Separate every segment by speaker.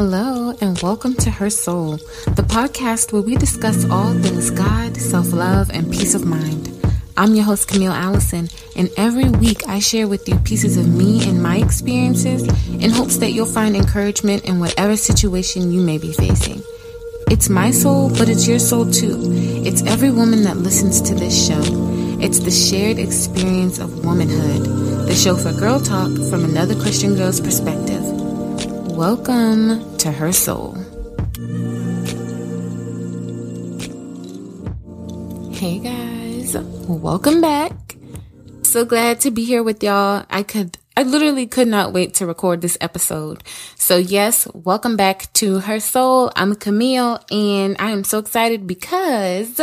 Speaker 1: Hello, and welcome to Her Soul, the podcast where we discuss all things God, self love, and peace of mind. I'm your host, Camille Allison, and every week I share with you pieces of me and my experiences in hopes that you'll find encouragement in whatever situation you may be facing. It's my soul, but it's your soul too. It's every woman that listens to this show. It's the shared experience of womanhood, the show for girl talk from another Christian girl's perspective. Welcome to Her Soul. Hey guys, welcome back. So glad to be here with y'all. I could, I literally could not wait to record this episode. So yes, welcome back to Her Soul. I'm Camille and I am so excited because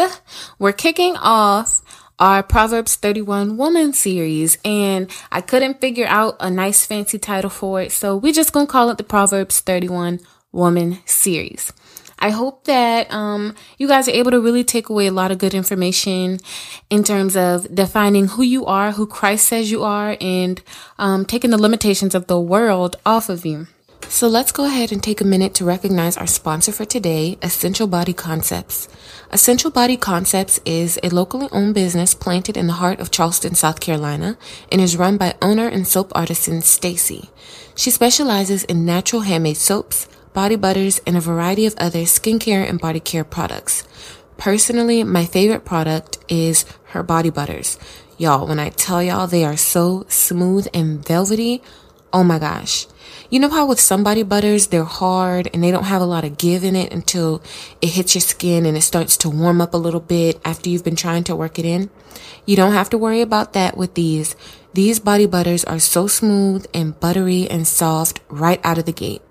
Speaker 1: we're kicking off our Proverbs 31 Woman series, and I couldn't figure out a nice fancy title for it, so we're just gonna call it the Proverbs 31 Woman series. I hope that um, you guys are able to really take away a lot of good information in terms of defining who you are, who Christ says you are, and um, taking the limitations of the world off of you. So let's go ahead and take a minute to recognize our sponsor for today, Essential Body Concepts. Essential Body Concepts is a locally owned business planted in the heart of Charleston, South Carolina, and is run by owner and soap artisan Stacy. She specializes in natural handmade soaps, body butters, and a variety of other skincare and body care products. Personally, my favorite product is her body butters. Y'all, when I tell y'all they are so smooth and velvety, oh my gosh. You know how with somebody butters, they're hard and they don't have a lot of give in it until it hits your skin and it starts to warm up a little bit after you've been trying to work it in? You don't have to worry about that with these. These body butters are so smooth and buttery and soft right out of the gate.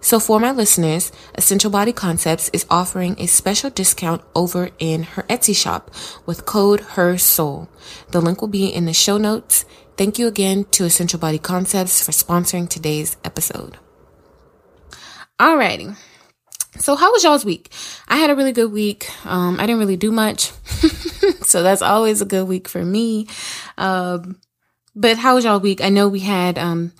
Speaker 1: So for my listeners, Essential Body Concepts is offering a special discount over in her Etsy shop with code HER SOUL. The link will be in the show notes Thank you again to Essential Body Concepts for sponsoring today's episode. Alrighty. So how was y'all's week? I had a really good week. Um, I didn't really do much. so that's always a good week for me. Um, but how was y'all week? I know we had, um,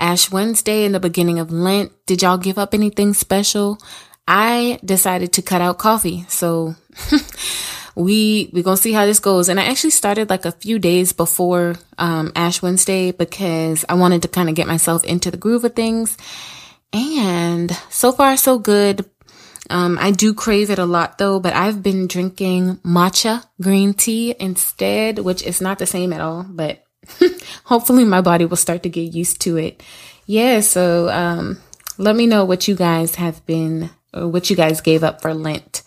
Speaker 1: Ash Wednesday in the beginning of Lent. Did y'all give up anything special? I decided to cut out coffee. So we we're gonna see how this goes. And I actually started like a few days before um, Ash Wednesday because I wanted to kind of get myself into the groove of things. And so far, so good. Um, I do crave it a lot though, but I've been drinking matcha green tea instead, which is not the same at all, but hopefully my body will start to get used to it. Yeah. So, um, let me know what you guys have been or what you guys gave up for Lent.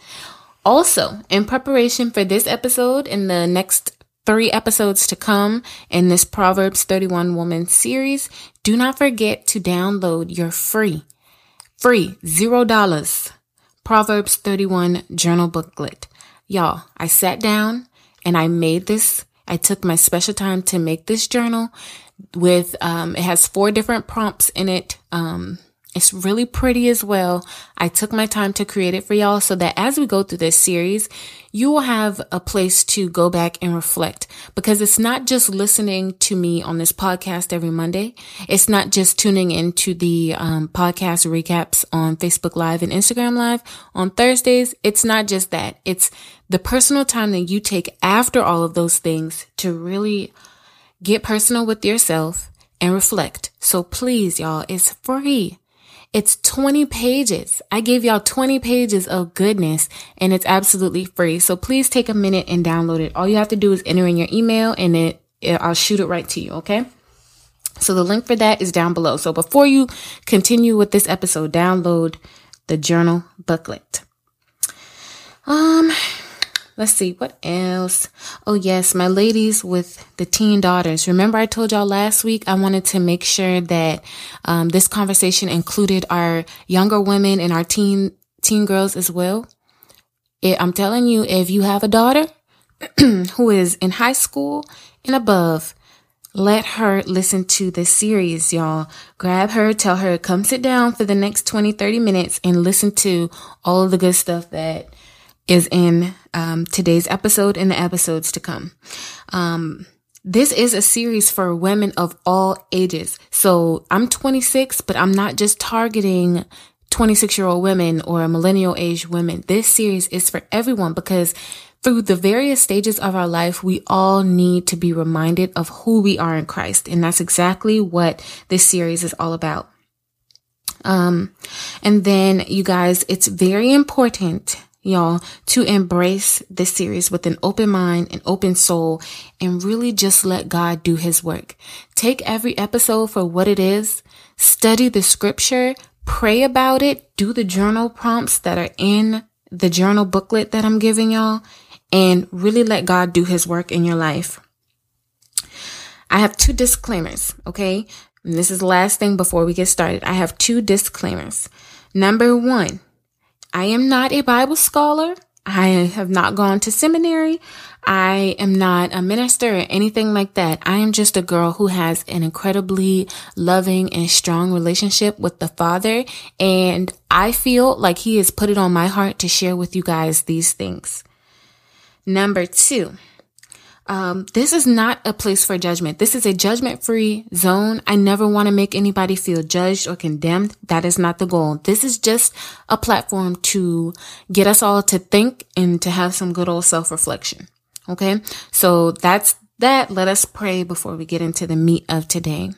Speaker 1: Also, in preparation for this episode and the next three episodes to come in this Proverbs 31 Woman series, do not forget to download your free, free, zero dollars Proverbs 31 journal booklet. Y'all, I sat down and I made this. I took my special time to make this journal with, um, it has four different prompts in it. Um, it's really pretty as well. I took my time to create it for y'all so that as we go through this series, you will have a place to go back and reflect because it's not just listening to me on this podcast every Monday. It's not just tuning into the um, podcast recaps on Facebook Live and Instagram Live on Thursdays. It's not just that. It's the personal time that you take after all of those things to really get personal with yourself and reflect. So please, y'all, it's free. It's 20 pages. I gave y'all 20 pages of goodness and it's absolutely free. So please take a minute and download it. All you have to do is enter in your email and it, it I'll shoot it right to you. Okay. So the link for that is down below. So before you continue with this episode, download the journal booklet. Um, Let's see what else. Oh yes, my ladies with the teen daughters. Remember I told y'all last week I wanted to make sure that um, this conversation included our younger women and our teen teen girls as well. It, I'm telling you, if you have a daughter who is in high school and above, let her listen to this series, y'all. Grab her, tell her, come sit down for the next 20, 30 minutes and listen to all of the good stuff that is in um, today's episode and the episodes to come. Um, this is a series for women of all ages. So I'm 26, but I'm not just targeting 26 year old women or millennial age women. This series is for everyone because through the various stages of our life, we all need to be reminded of who we are in Christ. And that's exactly what this series is all about. Um, and then you guys, it's very important y'all, to embrace this series with an open mind and open soul and really just let God do his work. Take every episode for what it is, study the scripture, pray about it, do the journal prompts that are in the journal booklet that I'm giving y'all, and really let God do his work in your life. I have two disclaimers, okay? And this is the last thing before we get started. I have two disclaimers. Number one, I am not a Bible scholar. I have not gone to seminary. I am not a minister or anything like that. I am just a girl who has an incredibly loving and strong relationship with the Father. And I feel like He has put it on my heart to share with you guys these things. Number two, um, this is not a place for judgment. This is a judgment free zone. I never want to make anybody feel judged or condemned. That is not the goal. This is just a platform to get us all to think and to have some good old self reflection. Okay. So that's that. Let us pray before we get into the meat of today.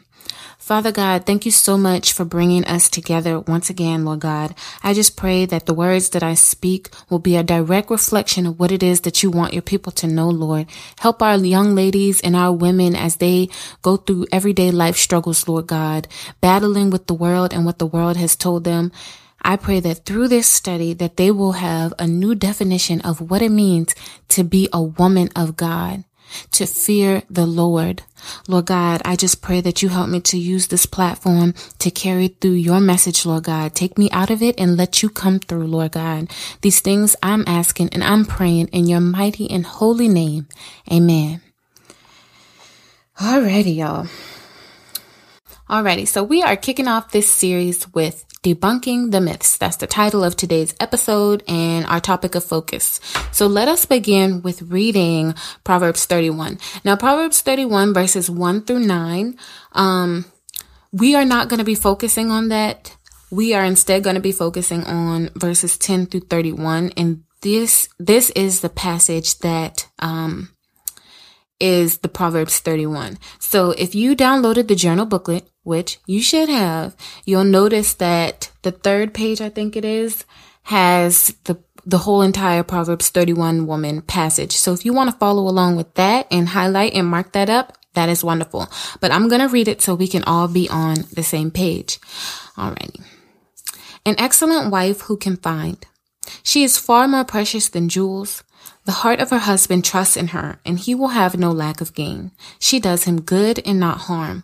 Speaker 1: Father God, thank you so much for bringing us together once again, Lord God. I just pray that the words that I speak will be a direct reflection of what it is that you want your people to know, Lord. Help our young ladies and our women as they go through everyday life struggles, Lord God, battling with the world and what the world has told them. I pray that through this study that they will have a new definition of what it means to be a woman of God to fear the Lord. Lord God, I just pray that you help me to use this platform to carry through your message, Lord God. Take me out of it and let you come through, Lord God. These things I'm asking and I'm praying in your mighty and holy name. Amen. Alrighty, y'all. Alrighty, so we are kicking off this series with Debunking the Myths. That's the title of today's episode and our topic of focus. So let us begin with reading Proverbs 31. Now, Proverbs 31 verses 1 through 9, um, we are not going to be focusing on that. We are instead going to be focusing on verses 10 through 31. And this, this is the passage that, um, is the Proverbs 31. So if you downloaded the journal booklet, which you should have, you'll notice that the third page, I think it is, has the the whole entire Proverbs 31 woman passage. So if you want to follow along with that and highlight and mark that up, that is wonderful. But I'm going to read it so we can all be on the same page. Alrighty. An excellent wife who can find. She is far more precious than jewels. The heart of her husband trusts in her, and he will have no lack of gain. She does him good and not harm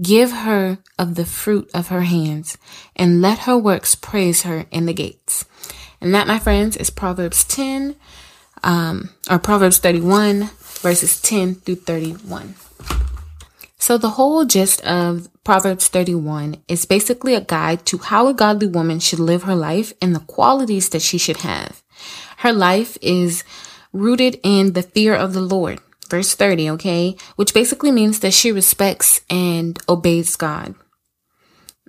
Speaker 1: Give her of the fruit of her hands, and let her works praise her in the gates. And that, my friends, is Proverbs 10, um, or Proverbs 31, verses 10 through 31. So the whole gist of Proverbs 31 is basically a guide to how a godly woman should live her life and the qualities that she should have. Her life is rooted in the fear of the Lord. Verse 30, okay? Which basically means that she respects and obeys God.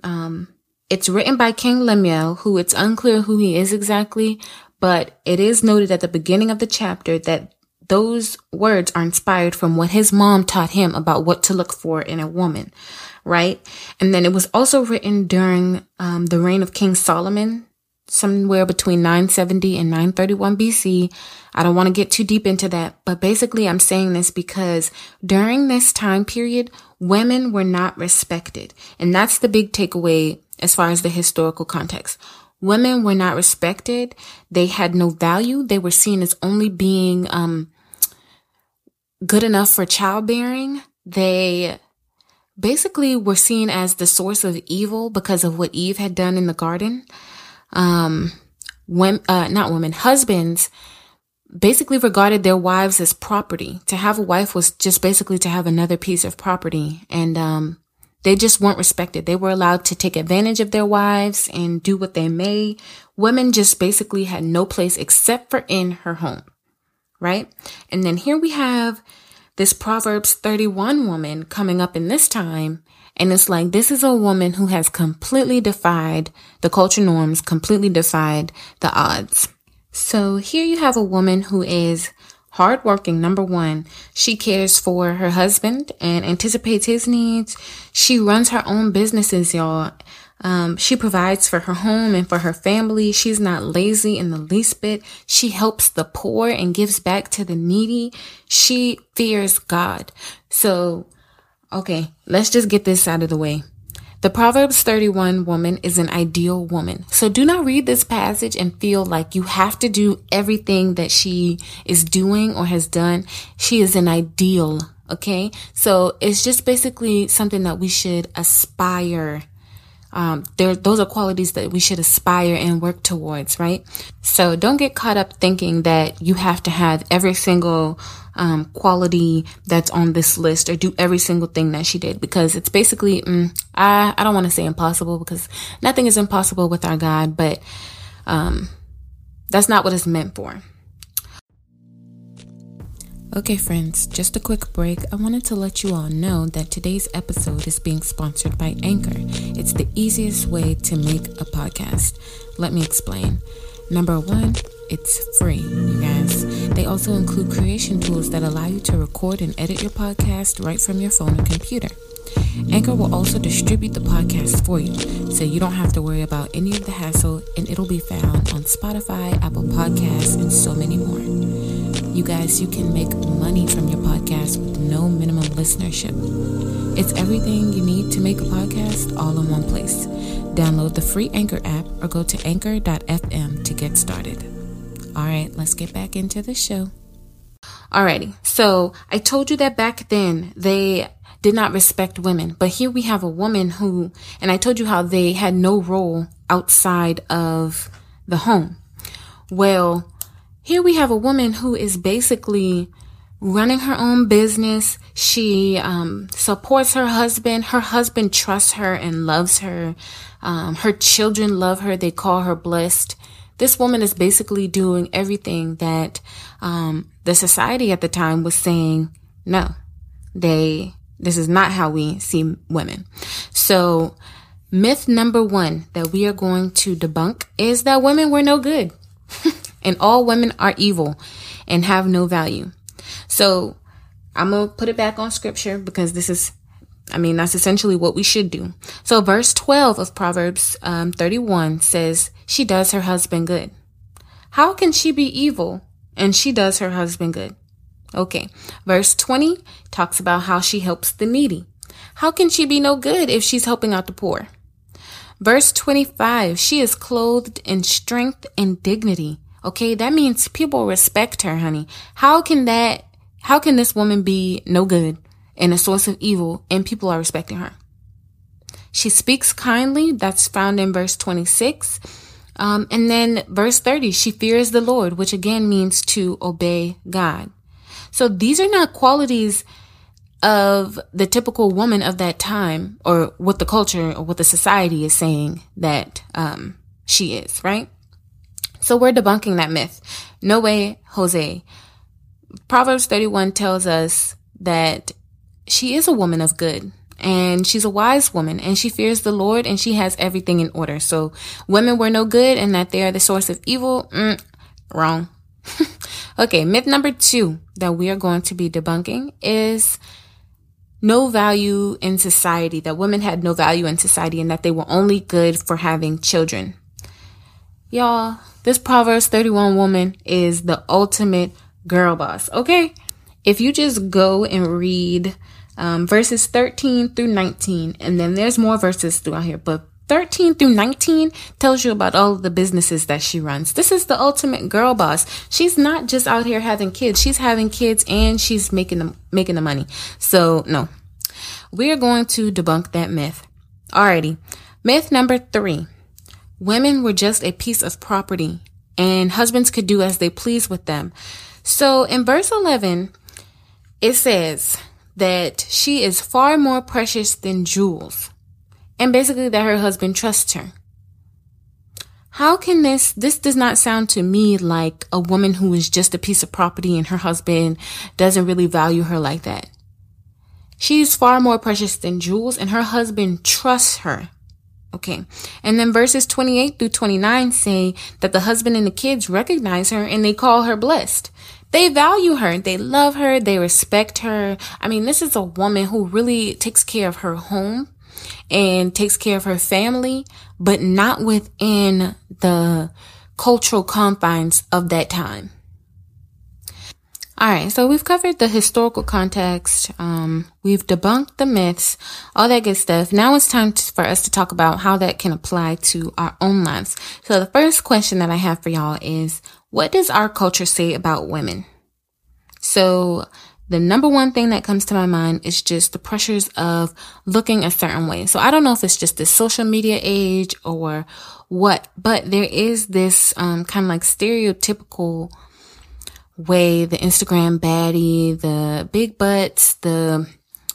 Speaker 1: Um, it's written by King Lemuel, who it's unclear who he is exactly, but it is noted at the beginning of the chapter that those words are inspired from what his mom taught him about what to look for in a woman, right? And then it was also written during um, the reign of King Solomon, somewhere between 970 and 931 BC. I don't want to get too deep into that, but basically I'm saying this because during this time period, women were not respected. And that's the big takeaway as far as the historical context. Women were not respected. They had no value. They were seen as only being, um, good enough for childbearing. They basically were seen as the source of evil because of what Eve had done in the garden. Um, when, uh, not women, husbands basically regarded their wives as property. To have a wife was just basically to have another piece of property. And, um, they just weren't respected. They were allowed to take advantage of their wives and do what they may. Women just basically had no place except for in her home right? And then here we have this Proverbs 31 woman coming up in this time. And it's like, this is a woman who has completely defied the culture norms, completely defied the odds. So here you have a woman who is hardworking. Number one, she cares for her husband and anticipates his needs. She runs her own businesses, y'all. Um, she provides for her home and for her family. She's not lazy in the least bit. She helps the poor and gives back to the needy. She fears God. So, okay, let's just get this out of the way. The Proverbs 31 woman is an ideal woman. So do not read this passage and feel like you have to do everything that she is doing or has done. She is an ideal. Okay. So it's just basically something that we should aspire um, there, those are qualities that we should aspire and work towards, right? So don't get caught up thinking that you have to have every single um, quality that's on this list or do every single thing that she did because it's basically, mm, I, I don't want to say impossible because nothing is impossible with our God, but um, that's not what it's meant for. Okay, friends, just a quick break. I wanted to let you all know that today's episode is being sponsored by Anchor. It's the easiest way to make a podcast. Let me explain. Number one, it's free, you guys. They also include creation tools that allow you to record and edit your podcast right from your phone or computer. Anchor will also distribute the podcast for you, so you don't have to worry about any of the hassle, and it'll be found on Spotify, Apple Podcasts, and so many more. You guys, you can make money from your podcast with no minimum listenership. It's everything you need to make a podcast all in one place. Download the free Anchor app or go to anchor.fm to get started. All right, let's get back into the show. Alrighty, so I told you that back then they did not respect women. But here we have a woman who, and I told you how they had no role outside of the home. Well, here we have a woman who is basically running her own business. She um, supports her husband. Her husband trusts her and loves her. Um, her children love her. They call her blessed. This woman is basically doing everything that um, the society at the time was saying no. They this is not how we see women. So, myth number one that we are going to debunk is that women were no good and all women are evil and have no value. So, I'm going to put it back on scripture because this is, I mean, that's essentially what we should do. So, verse 12 of Proverbs um, 31 says, She does her husband good. How can she be evil and she does her husband good? Okay. Verse 20 talks about how she helps the needy. How can she be no good if she's helping out the poor? Verse 25, she is clothed in strength and dignity. Okay, that means people respect her, honey. How can that, how can this woman be no good and a source of evil and people are respecting her? She speaks kindly. That's found in verse 26. Um, and then verse 30, she fears the Lord, which again means to obey God. So these are not qualities of the typical woman of that time or what the culture or what the society is saying that um, she is, right? So we're debunking that myth. No way, Jose. Proverbs 31 tells us that she is a woman of good and she's a wise woman and she fears the Lord and she has everything in order. So women were no good and that they are the source of evil. Mm, wrong. okay. Myth number two that we are going to be debunking is no value in society, that women had no value in society and that they were only good for having children. Y'all, this Proverbs 31 woman is the ultimate girl boss. Okay. If you just go and read um, verses 13 through 19, and then there's more verses throughout here, but 13 through 19 tells you about all of the businesses that she runs. This is the ultimate girl boss. She's not just out here having kids. She's having kids and she's making them making the money. So, no. We're going to debunk that myth. Alrighty. Myth number 3. Women were just a piece of property and husbands could do as they please with them. So, in verse 11, it says that she is far more precious than jewels and basically that her husband trusts her. How can this, this does not sound to me like a woman who is just a piece of property and her husband doesn't really value her like that. She's far more precious than jewels and her husband trusts her. Okay. And then verses 28 through 29 say that the husband and the kids recognize her and they call her blessed. They value her. They love her. They respect her. I mean, this is a woman who really takes care of her home and takes care of her family, but not within the cultural confines of that time. All right, so we've covered the historical context. Um, we've debunked the myths, all that good stuff. Now it's time to, for us to talk about how that can apply to our own lives. So the first question that I have for y'all is, what does our culture say about women? So the number one thing that comes to my mind is just the pressures of looking a certain way. So I don't know if it's just the social media age or what, but there is this um, kind of like stereotypical way the Instagram baddie, the big butts, the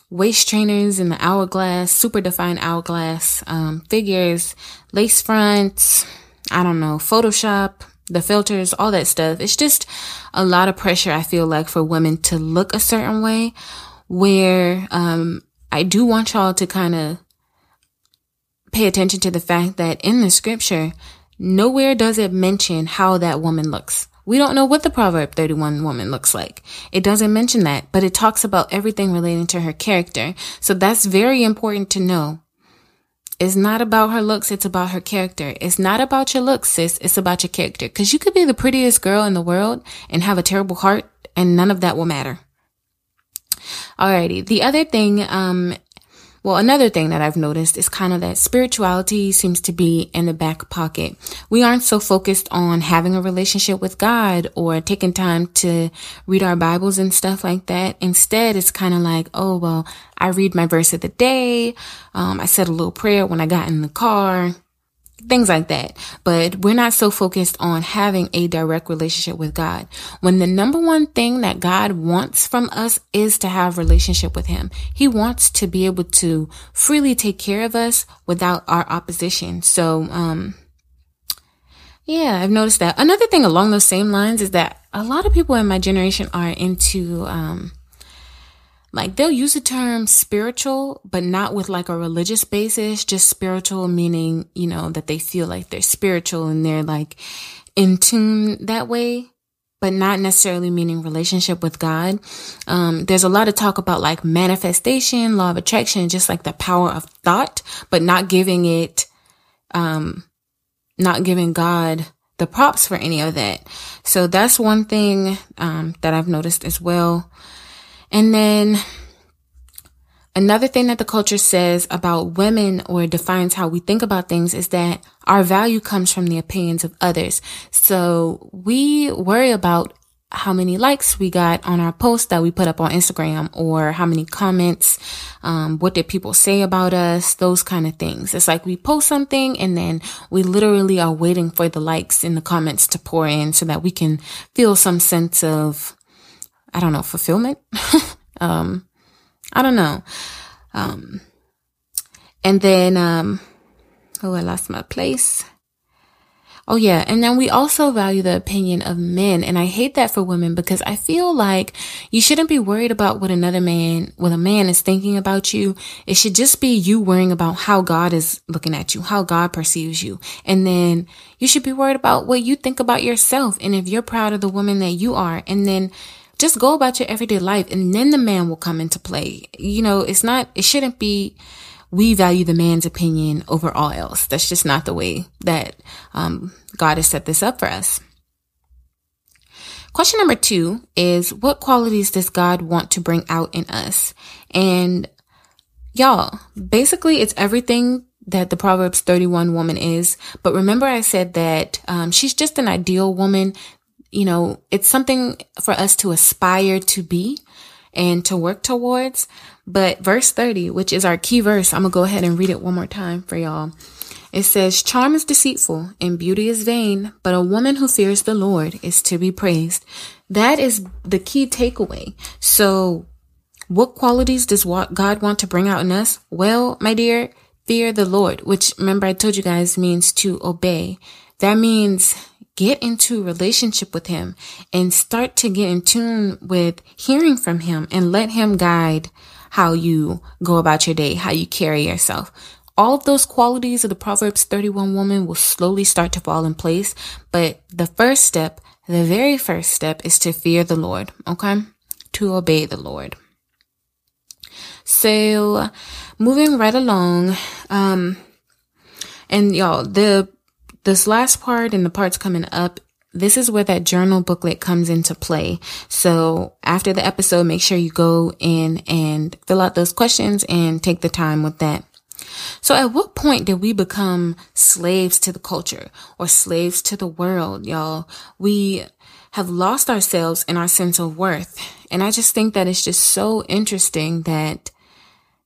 Speaker 1: waist trainers in the hourglass, super defined hourglass um, figures, lace fronts, I don't know, Photoshop, the filters, all that stuff. It's just a lot of pressure, I feel like, for women to look a certain way where, um, I do want y'all to kind of pay attention to the fact that in the scripture, nowhere does it mention how that woman looks. We don't know what the Proverb 31 woman looks like. It doesn't mention that, but it talks about everything relating to her character. So that's very important to know. It's not about her looks, it's about her character. It's not about your looks, sis. It's about your character. Cause you could be the prettiest girl in the world and have a terrible heart and none of that will matter. Alrighty. The other thing, um, well, another thing that I've noticed is kind of that spirituality seems to be in the back pocket. We aren't so focused on having a relationship with God or taking time to read our Bibles and stuff like that. Instead, it's kind of like, oh, well, I read my verse of the day. Um, I said a little prayer when I got in the car things like that. But we're not so focused on having a direct relationship with God. When the number one thing that God wants from us is to have relationship with him. He wants to be able to freely take care of us without our opposition. So, um, yeah, I've noticed that. Another thing along those same lines is that a lot of people in my generation are into, um, like they'll use the term spiritual, but not with like a religious basis, just spiritual meaning, you know, that they feel like they're spiritual and they're like in tune that way, but not necessarily meaning relationship with God. Um, there's a lot of talk about like manifestation, law of attraction, just like the power of thought, but not giving it, um, not giving God the props for any of that. So that's one thing, um, that I've noticed as well. And then another thing that the culture says about women or defines how we think about things is that our value comes from the opinions of others. So we worry about how many likes we got on our post that we put up on Instagram or how many comments, um, what did people say about us, those kind of things. It's like we post something and then we literally are waiting for the likes and the comments to pour in so that we can feel some sense of I don't know, fulfillment. um, I don't know. Um, and then, um, oh, I lost my place. Oh yeah. And then we also value the opinion of men. And I hate that for women because I feel like you shouldn't be worried about what another man, what a man is thinking about you. It should just be you worrying about how God is looking at you, how God perceives you. And then you should be worried about what you think about yourself. And if you're proud of the woman that you are, and then just go about your everyday life and then the man will come into play. You know, it's not, it shouldn't be, we value the man's opinion over all else. That's just not the way that um, God has set this up for us. Question number two is what qualities does God want to bring out in us? And y'all, basically it's everything that the Proverbs 31 woman is. But remember I said that um, she's just an ideal woman. You know, it's something for us to aspire to be and to work towards. But verse 30, which is our key verse, I'm going to go ahead and read it one more time for y'all. It says, Charm is deceitful and beauty is vain, but a woman who fears the Lord is to be praised. That is the key takeaway. So, what qualities does God want to bring out in us? Well, my dear, fear the Lord, which remember I told you guys means to obey. That means get into relationship with him and start to get in tune with hearing from him and let him guide how you go about your day, how you carry yourself. All of those qualities of the Proverbs 31 woman will slowly start to fall in place. But the first step, the very first step is to fear the Lord. Okay. To obey the Lord. So moving right along, um, and y'all, the this last part and the parts coming up, this is where that journal booklet comes into play. So after the episode, make sure you go in and fill out those questions and take the time with that. So at what point did we become slaves to the culture or slaves to the world, y'all? We have lost ourselves and our sense of worth. And I just think that it's just so interesting that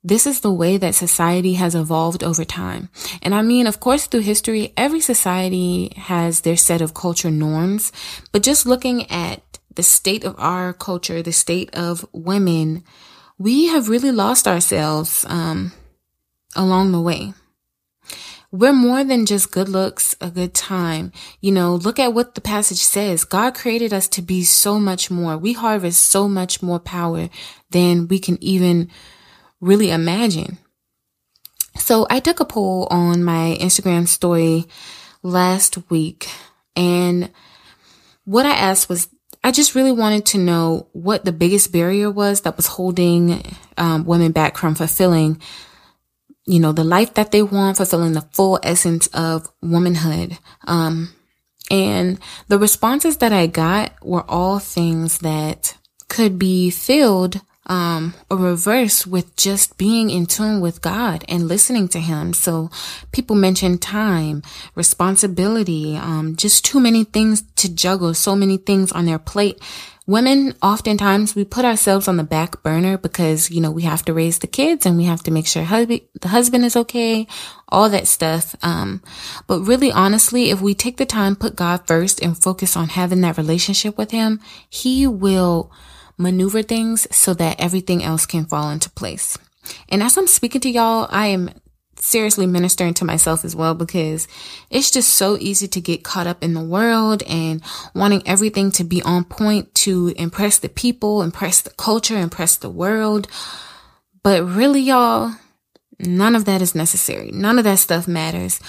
Speaker 1: this is the way that society has evolved over time. And I mean, of course, through history, every society has their set of culture norms, but just looking at the state of our culture, the state of women, we have really lost ourselves, um, along the way. We're more than just good looks, a good time. You know, look at what the passage says. God created us to be so much more. We harvest so much more power than we can even really imagine. So I took a poll on my Instagram story last week and what I asked was, I just really wanted to know what the biggest barrier was that was holding um, women back from fulfilling, you know, the life that they want, fulfilling the full essence of womanhood. Um, and the responses that I got were all things that could be filled um, a reverse with just being in tune with God and listening to Him. So people mention time, responsibility, um, just too many things to juggle, so many things on their plate. Women, oftentimes we put ourselves on the back burner because, you know, we have to raise the kids and we have to make sure husband, the husband is okay, all that stuff. Um, but really honestly, if we take the time, put God first and focus on having that relationship with Him, He will maneuver things so that everything else can fall into place. And as I'm speaking to y'all, I am seriously ministering to myself as well because it's just so easy to get caught up in the world and wanting everything to be on point to impress the people, impress the culture, impress the world. But really, y'all, none of that is necessary. None of that stuff matters.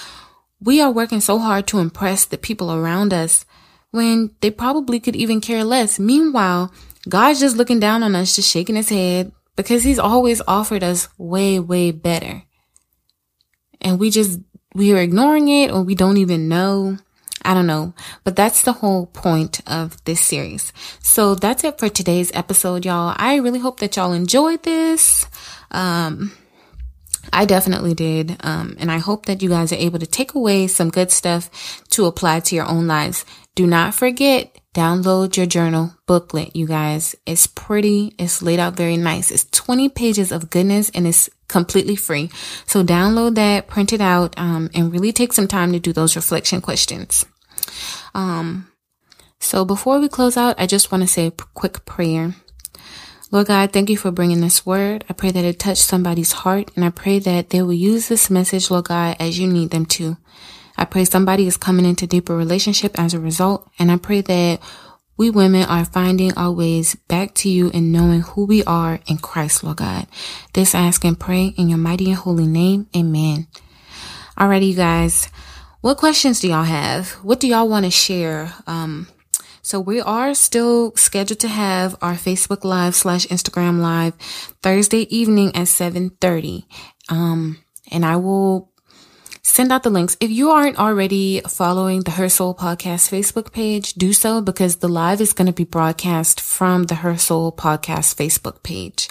Speaker 1: We are working so hard to impress the people around us when they probably could even care less. Meanwhile, God's just looking down on us, just shaking his head because he's always offered us way, way better. And we just, we are ignoring it or we don't even know. I don't know, but that's the whole point of this series. So that's it for today's episode, y'all. I really hope that y'all enjoyed this. Um, I definitely did. Um, and I hope that you guys are able to take away some good stuff to apply to your own lives. Do not forget, download your journal booklet, you guys. It's pretty. It's laid out very nice. It's 20 pages of goodness and it's completely free. So download that, print it out, um, and really take some time to do those reflection questions. Um, so before we close out, I just want to say a quick prayer. Lord God, thank you for bringing this word. I pray that it touched somebody's heart and I pray that they will use this message, Lord God, as you need them to. I pray somebody is coming into deeper relationship as a result. And I pray that we women are finding our ways back to you and knowing who we are in Christ, Lord God. This I ask and pray in your mighty and holy name. Amen. Alrighty, you guys. What questions do y'all have? What do y'all want to share? Um, so we are still scheduled to have our Facebook Live slash Instagram Live Thursday evening at 7.30. Um, and I will send out the links. If you aren't already following the Her Soul Podcast Facebook page, do so because the live is going to be broadcast from the Her Soul Podcast Facebook page.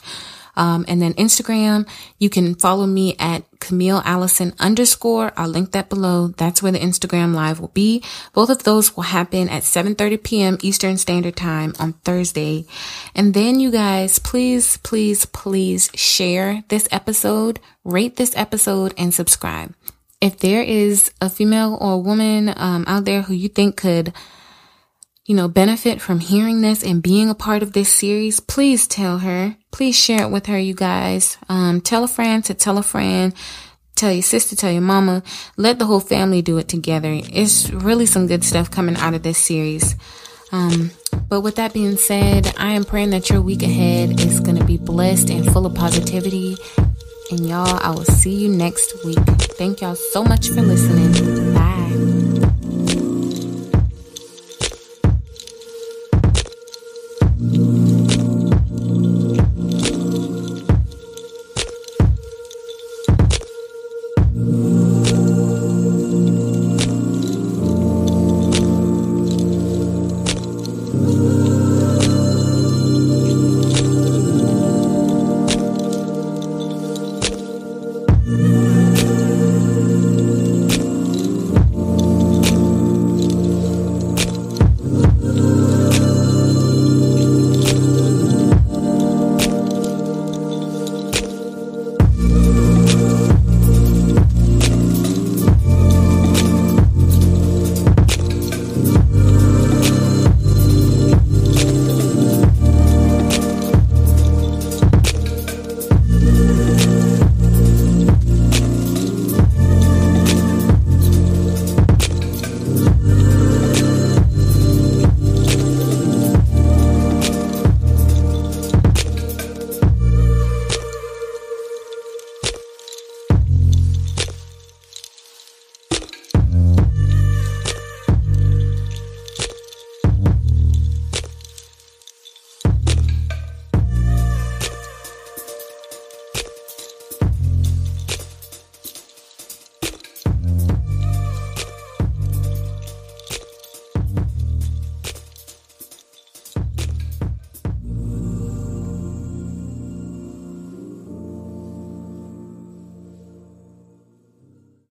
Speaker 1: Um, and then Instagram, you can follow me at Camille Allison underscore. I'll link that below. That's where the Instagram live will be. Both of those will happen at 7.30 p.m. Eastern Standard Time on Thursday. And then you guys, please, please, please share this episode, rate this episode and subscribe. If there is a female or a woman um, out there who you think could you know, benefit from hearing this and being a part of this series, please tell her. Please share it with her, you guys. Um, tell a friend to tell a friend. Tell your sister, tell your mama. Let the whole family do it together. It's really some good stuff coming out of this series. Um, but with that being said, I am praying that your week ahead is going to be blessed and full of positivity. And y'all, I will see you next week. Thank y'all so much for listening.